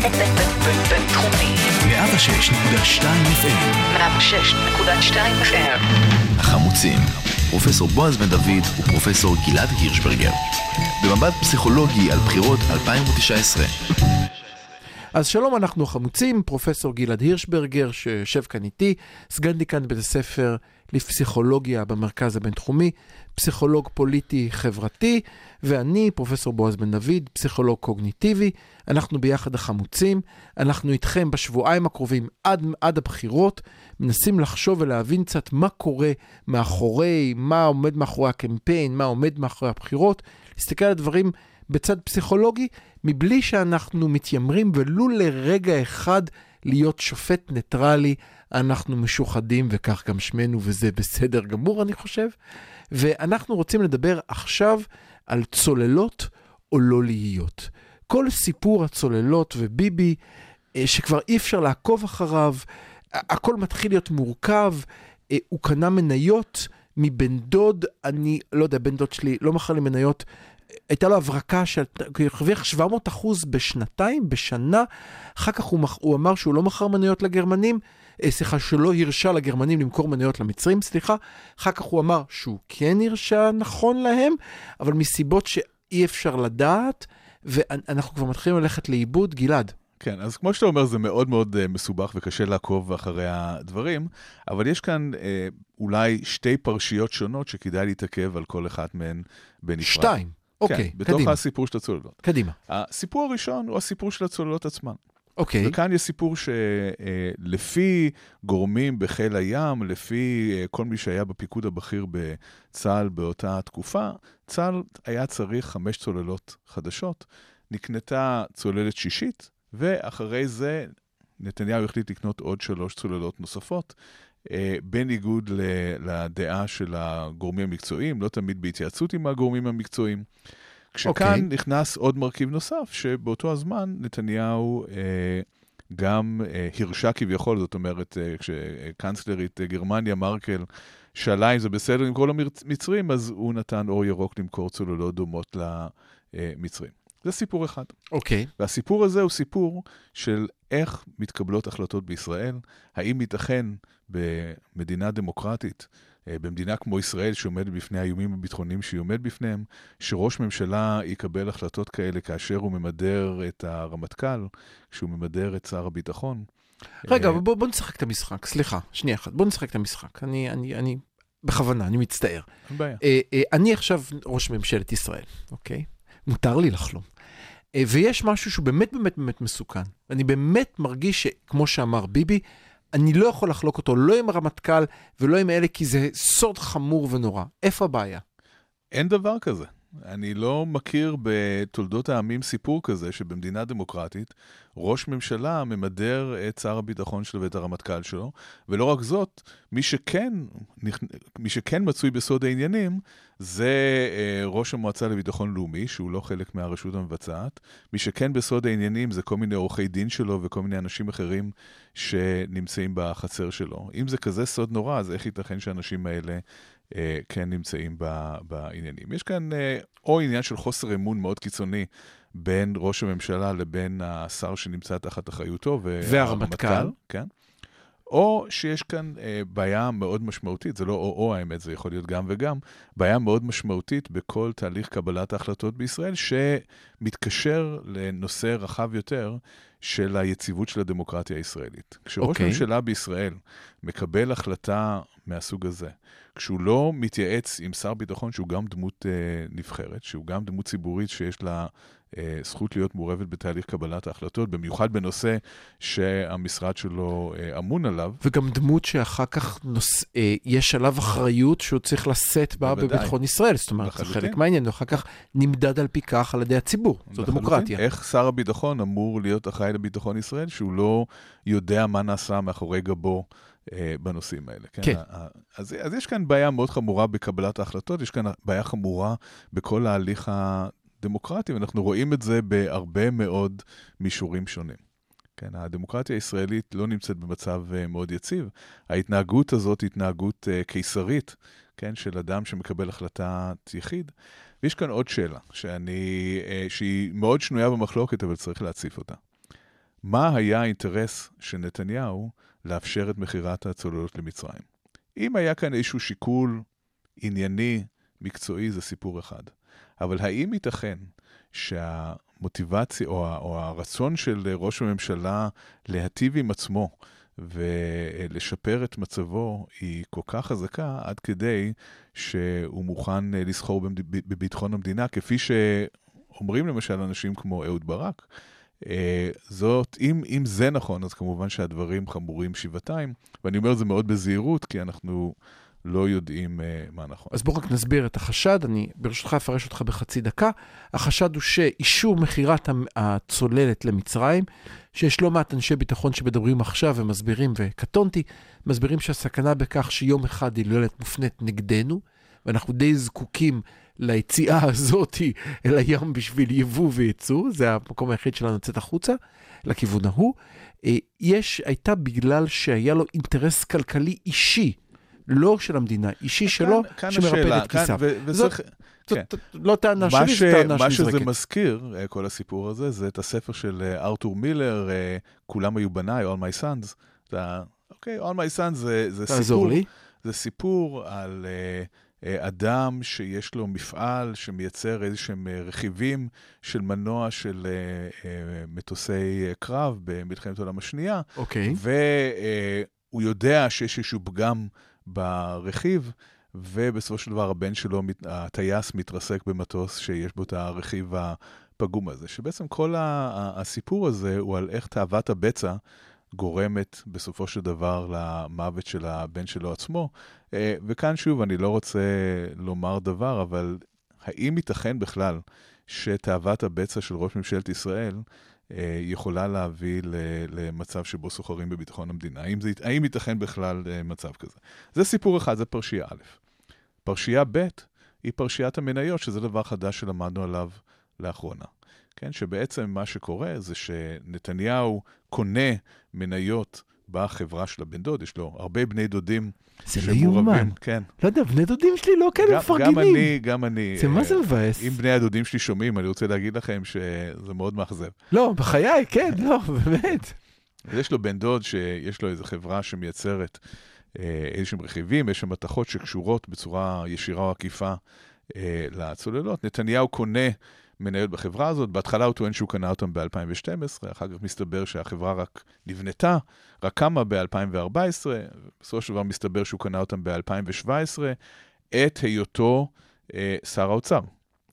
בינתחומי. 106.2 FM 106.2 FM. החמוצים, פרופסור בועז בן דוד ופרופסור גלעד הירשברגר. במבט פסיכולוגי על בחירות 2019. אז שלום, אנחנו החמוצים, פרופסור גלעד הירשברגר, שיושב כאן איתי, סגן דיקן בית הספר לפסיכולוגיה במרכז הבינתחומי, פסיכולוג פוליטי חברתי, ואני, פרופסור בועז בן דוד, פסיכולוג קוגניטיבי. אנחנו ביחד החמוצים, אנחנו איתכם בשבועיים הקרובים עד, עד הבחירות, מנסים לחשוב ולהבין קצת מה קורה מאחורי, מה עומד מאחורי הקמפיין, מה עומד מאחורי הבחירות, להסתכל על הדברים בצד פסיכולוגי, מבלי שאנחנו מתיימרים ולו לרגע אחד להיות שופט ניטרלי, אנחנו משוחדים וכך גם שמנו וזה בסדר גמור אני חושב. ואנחנו רוצים לדבר עכשיו על צוללות או לא להיות. כל סיפור הצוללות וביבי, אה, שכבר אי אפשר לעקוב אחריו, הכל מתחיל להיות מורכב, אה, הוא קנה מניות מבן דוד, אני לא יודע, בן דוד שלי לא מכר לי מניות הייתה לו הברקה של, הוא הרוויח 700 אחוז בשנתיים, בשנה. אחר כך הוא, הוא אמר שהוא לא מכר מניות לגרמנים, אה, סליחה, שלא הרשה לגרמנים למכור מניות למצרים, סליחה. אחר כך הוא אמר שהוא כן הרשה נכון להם, אבל מסיבות שאי אפשר לדעת, ואנחנו כבר מתחילים ללכת לאיבוד. גלעד. כן, אז כמו שאתה אומר, זה מאוד מאוד uh, מסובך וקשה לעקוב אחרי הדברים, אבל יש כאן uh, אולי שתי פרשיות שונות שכדאי להתעכב על כל אחת מהן בנפרד. שתיים. אוקיי, כן, בתוך קדימה. הסיפור של הצוללות. קדימה. הסיפור הראשון הוא הסיפור של הצוללות עצמן. אוקיי. וכאן יש סיפור שלפי גורמים בחיל הים, לפי אה, כל מי שהיה בפיקוד הבכיר בצה"ל באותה תקופה, צה"ל היה צריך חמש צוללות חדשות. נקנתה צוללת שישית, ואחרי זה נתניהו החליט לקנות עוד שלוש צוללות נוספות. אה, בניגוד לדעה של הגורמים המקצועיים, לא תמיד בהתייעצות עם הגורמים המקצועיים. כשכאן okay. אוקיי. נכנס עוד מרכיב נוסף, שבאותו הזמן נתניהו אה, גם אה, הרשה כביכול, זאת אומרת, אה, כשקנצלרית אה, גרמניה, מרקל, שאלה אם זה בסדר למכור למצרים, אז הוא נתן אור ירוק למכור צוללות דומות למצרים. זה סיפור אחד. אוקיי. Okay. והסיפור הזה הוא סיפור של איך מתקבלות החלטות בישראל, האם ייתכן במדינה דמוקרטית, אה, במדינה כמו ישראל שעומדת בפני האיומים הביטחוניים שהיא עומדת בפניהם, שראש ממשלה יקבל החלטות כאלה כאשר הוא ממדר את הרמטכ"ל, כשהוא ממדר את שר הביטחון. רגע, אה, בוא, בוא נשחק את המשחק, סליחה, שנייה אחת, בוא נשחק את המשחק. אני, אני, אני, בכוונה, אני מצטער. אין בעיה. אה, אני עכשיו ראש ממשלת ישראל, אוקיי? מותר לי לחלום. אה, ויש משהו שהוא באמת באמת באמת מסוכן. אני באמת מרגיש שכמו שאמר ביבי, אני לא יכול לחלוק אותו לא עם הרמטכ"ל ולא עם אלה, כי זה סוד חמור ונורא. איפה הבעיה? אין דבר כזה. אני לא מכיר בתולדות העמים סיפור כזה שבמדינה דמוקרטית ראש ממשלה ממדר את שר הביטחון שלו ואת הרמטכ"ל שלו, ולא רק זאת, מי שכן, מי שכן מצוי בסוד העניינים זה אה, ראש המועצה לביטחון לאומי, שהוא לא חלק מהרשות המבצעת. מי שכן בסוד העניינים זה כל מיני עורכי דין שלו וכל מיני אנשים אחרים שנמצאים בחצר שלו. אם זה כזה סוד נורא, אז איך ייתכן שהאנשים האלה כן נמצאים ב, בעניינים. יש כאן אה, או עניין של חוסר אמון מאוד קיצוני בין ראש הממשלה לבין השר שנמצא תחת אחריותו, והרמטכ"ל. כן. או שיש כאן אה, בעיה מאוד משמעותית, זה לא או-או האמת, זה יכול להיות גם וגם, בעיה מאוד משמעותית בכל תהליך קבלת ההחלטות בישראל, שמתקשר לנושא רחב יותר של היציבות של הדמוקרטיה הישראלית. כשראש okay. אוקיי. ממשלה בישראל מקבל החלטה מהסוג הזה, כשהוא לא מתייעץ עם שר ביטחון שהוא גם דמות אה, נבחרת, שהוא גם דמות ציבורית שיש לה זכות להיות מעורבת בתהליך קבלת ההחלטות, במיוחד בנושא שהמשרד שלו אה, אמון עליו. וגם דמות שאחר כך נוס... אה, יש עליו אחריות שהוא צריך לשאת בה בוודאי. בביטחון ישראל. זאת אומרת, זה. חלק מהעניין, ואחר כך נמדד על פי כך על ידי הציבור. זו לחלוטין. דמוקרטיה. איך שר הביטחון אמור להיות אחראי לביטחון ישראל, שהוא לא יודע מה נעשה מאחורי גבו אה, בנושאים האלה. כן. ה- אז, אז יש כאן בעיה מאוד חמורה בקבלת ההחלטות, יש כאן בעיה חמורה בכל ההליך הדמוקרטי, ואנחנו רואים את זה בהרבה מאוד מישורים שונים. כן, הדמוקרטיה הישראלית לא נמצאת במצב אה, מאוד יציב. ההתנהגות הזאת היא התנהגות אה, קיסרית, כן, של אדם שמקבל החלטת יחיד. ויש כאן עוד שאלה, שאני, אה, שהיא מאוד שנויה במחלוקת, אבל צריך להציף אותה. מה היה האינטרס של נתניהו לאפשר את מכירת הצוללות למצרים? אם היה כאן איזשהו שיקול ענייני, מקצועי, זה סיפור אחד. אבל האם ייתכן שהמוטיבציה או, או הרצון של ראש הממשלה להטיב עם עצמו ולשפר את מצבו היא כל כך חזקה עד כדי שהוא מוכן לסחור בביטחון המדינה, כפי שאומרים למשל אנשים כמו אהוד ברק. אה, זאת, אם, אם זה נכון, אז כמובן שהדברים חמורים שבעתיים, ואני אומר את זה מאוד בזהירות, כי אנחנו לא יודעים uh, מה נכון. אז בואו רק נסביר את החשד, אני ברשותך אפרש אותך בחצי דקה. החשד הוא שאישור מכירת הצוללת למצרים, שיש לא מעט אנשי ביטחון שמדברים עכשיו ומסבירים, וקטונתי, מסבירים שהסכנה בכך שיום אחד היא לא מופנית נגדנו, ואנחנו די זקוקים ליציאה הזאת אל הים בשביל יבוא וייצוא, זה המקום היחיד שלנו לצאת החוצה, לכיוון ההוא. אה, יש, הייתה בגלל שהיה לו אינטרס כלכלי אישי. לא של המדינה, אישי שלו, שמרפד את כיסיו. כן. לא טענה שלי, זו טענה שנזרקת. מה שזה מזכיר, אה, כל הסיפור הזה, זה את הספר של אה, ארתור מילר, כולם היו בניי, All My Sons. אוקיי, All My Sons זה, סיפור. זה סיפור על... אה, אדם שיש לו מפעל שמייצר איזה שהם אה, רכיבים של מנוע של אה, מטוסי קרב במלחמת העולם השנייה. אוקיי. Okay. והוא יודע שיש איזשהו פגם ברכיב, ובסופו של דבר הבן שלו, הטייס, מתרסק במטוס שיש בו את הרכיב הפגום הזה. שבעצם כל הסיפור הזה הוא על איך תאוות הבצע גורמת בסופו של דבר למוות של הבן שלו עצמו. אה, וכאן שוב, אני לא רוצה לומר דבר, אבל האם ייתכן בכלל שתאוות הבצע של ראש ממשלת ישראל יכולה להביא למצב שבו סוחרים בביטחון המדינה? האם, זה, האם ייתכן בכלל אה, מצב כזה? זה סיפור אחד, זה פרשייה א'. פרשייה ב' היא פרשיית המניות, שזה דבר חדש שלמדנו עליו לאחרונה. כן, שבעצם מה שקורה זה שנתניהו קונה מניות בחברה של הבן דוד, יש לו הרבה בני דודים זה לא יאומן. כן. לא יודע, בני דודים שלי לא כאלה מפרגנים. גם אני, גם אני. זה מה זה אה, מבאס. אם בני הדודים שלי שומעים, אני רוצה להגיד לכם שזה מאוד מאכזב. לא, בחיי, כן, לא, באמת. יש לו בן דוד שיש לו איזו חברה שמייצרת אה, איזשהם רכיבים, יש שם מתכות שקשורות בצורה ישירה או עקיפה אה, לצוללות. נתניהו קונה מניות בחברה הזאת. בהתחלה הוא טוען שהוא קנה אותם ב-2012, אחר כך מסתבר שהחברה רק נבנתה, רק קמה ב-2014, בסופו של דבר מסתבר שהוא קנה אותם ב-2017, את היותו אה, שר האוצר,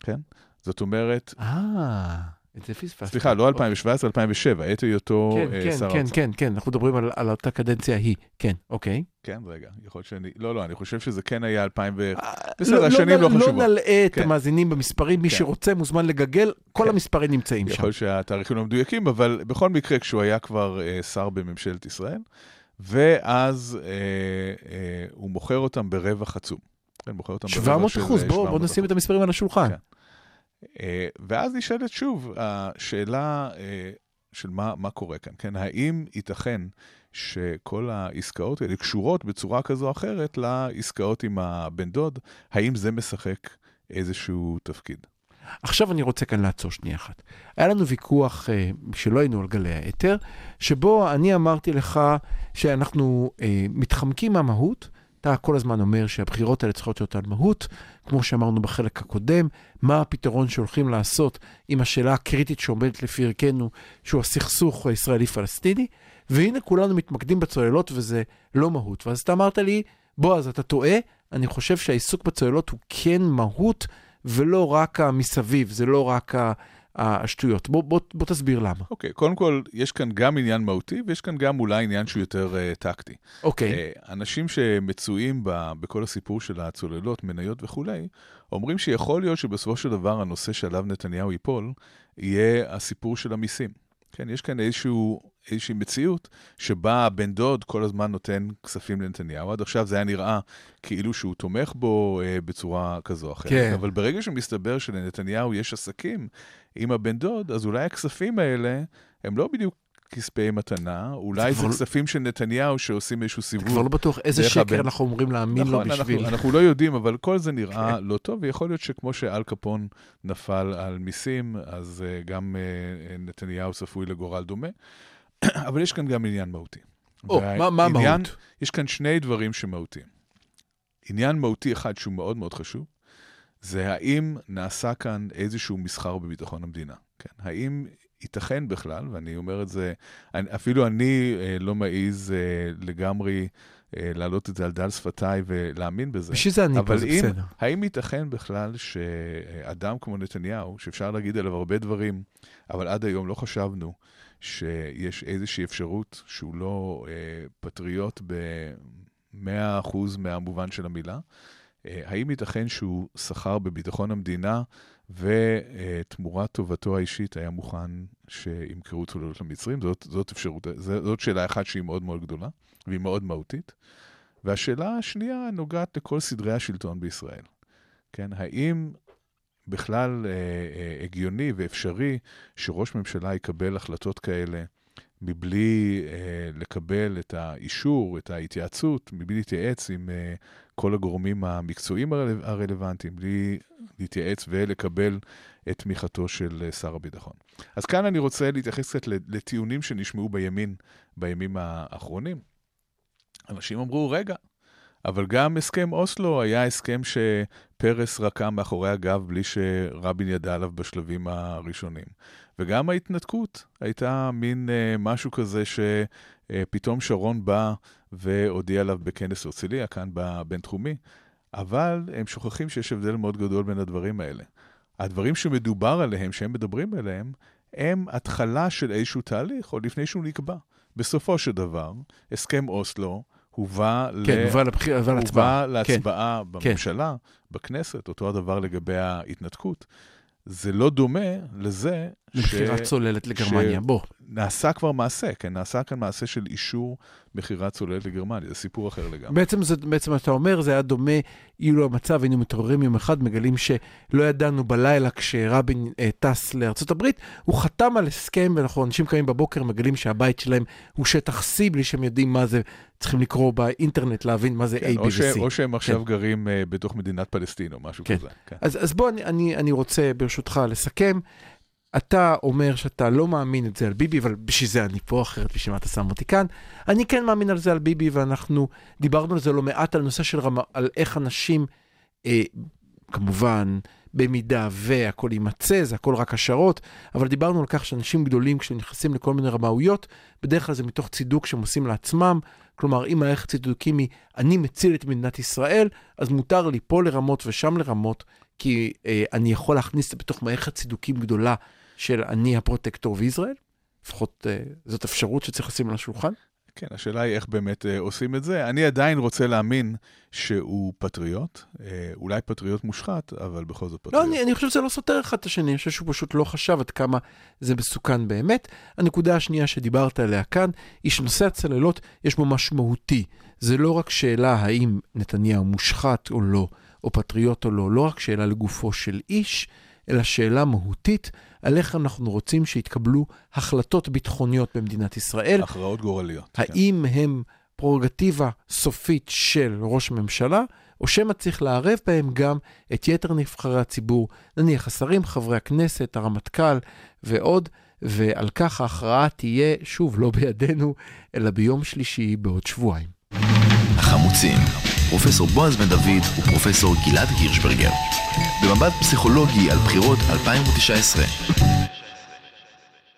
כן? זאת אומרת... אה... את זה פספסתי. סליחה, לא 2017, 2007, עת היותו כן, אה, כן, שר כן, האוצר. כן, כן, אנחנו מדברים על, אותה קדנציה ההיא, כן, אוקיי. כן, רגע, יכול להיות שאני... לא, לא, אני חושב שזה כן היה 2000 ו... אה, בסדר, לא, השנים לא, לא חשובות. לא נלאה את כן. המאזינים במספרים, מי כן. שרוצה מוזמן לגגל, כל כן. המספרים נמצאים שם. יכול להיות שהתאריכים לא מדויקים, אבל בכל מקרה, כשהוא היה כבר אה, שר בממשלת ישראל, ואז הוא מוכר אותם ברווח עצום. כן, מוכר אותם ברווח 700 של, אחוז, בואו 700 בוא נשים את המספרים על השולחן. כן. אה, ואז נשאלת שוב השאלה אה, של מה, מה קורה כאן, כן? האם ייתכן שכל העסקאות האלה קשורות בצורה כזו או אחרת לעסקאות עם הבן דוד? האם זה משחק איזשהו תפקיד? עכשיו אני רוצה כאן לעצור שנייה אחת. היה לנו ויכוח אה, שלא היינו על גלי האתר, שבו אני אמרתי לך שאנחנו מתחמקים מהמהות. אתה כל הזמן אומר שהבחירות האלה צריכות להיות על מהות, כמו שאמרנו בחלק הקודם, מה הפתרון שהולכים לעשות עם השאלה הקריטית שעומדת לפי ערכנו, שהוא הסכסוך הישראלי-פלסטיני, והנה כולנו מתמקדים בצוללות וזה לא מהות. ואז אתה אמרת לי, בועז, אתה טועה, אני חושב שהעיסוק בצוללות הוא כן מהות, ולא רק המסביב, זה לא רק ה... השטויות. בוא, בוא, בוא תסביר למה. אוקיי, okay, קודם כל, יש כאן גם עניין מהותי, ויש כאן גם אולי עניין שהוא יותר uh, טקטי. אוקיי. Okay. Uh, אנשים שמצויים ב, בכל הסיפור של הצוללות, מניות וכולי, אומרים שיכול להיות שבסופו של דבר הנושא שעליו נתניהו ייפול, יהיה הסיפור של המיסים. כן, יש כאן איזשהו, איזושהי מציאות שבה הבן דוד כל הזמן נותן כספים לנתניהו. עד עכשיו זה היה נראה כאילו שהוא תומך בו אה, בצורה כזו או אחרת. כן. אבל ברגע שמסתבר שלנתניהו יש עסקים עם הבן דוד, אז אולי הכספים האלה הם לא בדיוק כספי מתנה, אולי זה כבר- כספים של נתניהו שעושים איזשהו סיבוב. כבר לא בטוח איזה שקר הבן- אנחנו אומרים להאמין לו נכון, בשביל... אנחנו, אנחנו לא יודעים, אבל כל זה נראה לא טוב, ויכול להיות שכמו שאל קפון נפל על מיסים, אז uh, גם uh, נתניהו צפוי לגורל דומה. אבל יש כאן גם עניין מהותי. או, מה- מה המהות? יש כאן שני דברים שמהותיים. עניין מהותי אחד שהוא מאוד מאוד חשוב, זה האם נעשה כאן איזשהו מסחר בביטחון המדינה. כן? האם ייתכן בכלל, ואני אומר את זה, אני- אפילו אני אה, לא מעז אה, לגמרי להעלות את זה על דל שפתיי ולהאמין בזה. בשביל זה אני פה, אבל זה אם, בסדר. האם ייתכן בכלל שאדם כמו נתניהו, שאפשר להגיד עליו הרבה דברים, אבל עד היום לא חשבנו שיש איזושהי אפשרות שהוא לא אה, פטריוט ב-100% מהמובן של המילה, אה, האם ייתכן שהוא שכר בביטחון המדינה ותמורת טובתו האישית היה מוכן שימכרו צוללות למצרים? זאת, זאת אפשרות, זאת, שאלה אחת שהיא מאוד מאוד גדולה והיא מאוד מהותית. והשאלה השנייה נוגעת לכל סדרי השלטון בישראל. כן, האם בכלל אה, אה, הגיוני ואפשרי שראש ממשלה יקבל החלטות כאלה מבלי אה, לקבל את האישור, את ההתייעצות, מבלי להתייעץ עם אה, כל הגורמים המקצועיים הרל, הרלוונטיים, בלי להתייעץ ולקבל את תמיכתו של אה, שר הביטחון. אז כאן אני רוצה להתייחס קצת לטיעונים שנשמעו בימין בימים האחרונים. אנשים אמרו, רגע, אבל גם הסכם אוסלו היה הסכם שפרס רקם מאחורי הגב בלי שרבין ידע עליו בשלבים הראשונים. וגם ההתנתקות הייתה מין אה, משהו כזה שפתאום שרון בא והודיע עליו בכנס הרצליה, כאן בבינתחומי, אבל הם שוכחים שיש הבדל מאוד גדול בין הדברים האלה. הדברים שמדובר עליהם, שהם מדברים עליהם, הם התחלה של איזשהו תהליך, עוד לפני שהוא נקבע. בסופו של דבר, הסכם אוסלו הובא, כן, ל... הובא הובא להצבעה. כן. להצבעה בממשלה, בכנסת, אותו הדבר לגבי ההתנתקות. זה לא דומה לזה מכירת צוללת לגרמניה. בוא, שנעשה כבר מעשה, כן? נעשה כאן מעשה של אישור מכירת צוללת לגרמניה, זה סיפור אחר לגמרי. בעצם, זה, בעצם אתה אומר, זה היה דומה, אילו המצב, היינו מתעוררים יום אחד, מגלים שלא ידענו בלילה כשרבין אה, טס הברית, הוא חתם על הסכם, ואנחנו, אנשים קמים בבוקר, מגלים שהבית שלהם הוא שטח C, בלי שהם יודעים מה זה, צריכים לקרוא באינטרנט, להבין מה זה כן, A, B. ו-C. או שהם עכשיו גרים uh, בתוך מדינת פלסטין או משהו כן. כזה. כן. אז, אז בוא, אני, אני, אני רוצה ברשותך לסכם. אתה אומר שאתה לא מאמין את זה על ביבי, אבל בשביל זה אני פה, אחרת בשביל מה אתה שם אותי כאן. אני כן מאמין על זה על ביבי, ואנחנו דיברנו על זה לא מעט, על נושא של רמה, על איך אנשים, אה, כמובן, במידה והכל יימצא, זה הכל רק השערות, אבל דיברנו על כך שאנשים גדולים, כשהם נכנסים לכל מיני רמאויות, בדרך כלל זה מתוך צידוק שהם עושים לעצמם. כלומר, אם הערך צידוקים היא, אני מציל את מדינת ישראל, אז מותר לי פה לרמות ושם לרמות, כי אה, אני יכול להכניס את זה בתוך מערכת צידוקים גדולה של אני הפרוטקטור וישראל. לפחות אה, זאת אפשרות שצריך לשים על השולחן. כן, השאלה היא איך באמת אה, עושים את זה. אני עדיין רוצה להאמין שהוא פטריוט, אה, אולי פטריוט מושחת, אבל בכל זאת פטריוט. לא, אני, אני חושב שזה לא סותר אחד את השני, אני חושב שהוא פשוט לא חשב עד כמה זה מסוכן באמת. הנקודה השנייה שדיברת עליה כאן, היא שנושא הצוללות יש בו משמעותי. זה לא רק שאלה האם נתניהו מושחת או לא, או פטריוט או לא, לא רק שאלה לגופו של איש, אלא שאלה מהותית על איך אנחנו רוצים שיתקבלו החלטות ביטחוניות במדינת ישראל. הכרעות גורליות. כן. האם הם פררוגטיבה סופית של ראש הממשלה, או שמא צריך לערב בהם גם את יתר נבחרי הציבור, נניח השרים, חברי הכנסת, הרמטכ"ל ועוד, ועל כך ההכרעה תהיה, שוב, לא בידינו, אלא ביום שלישי בעוד שבועיים. החמוצים, פרופסור בועז בן דוד ופרופסור גלעד הירשברגר. במבט פסיכולוגי על בחירות 2019.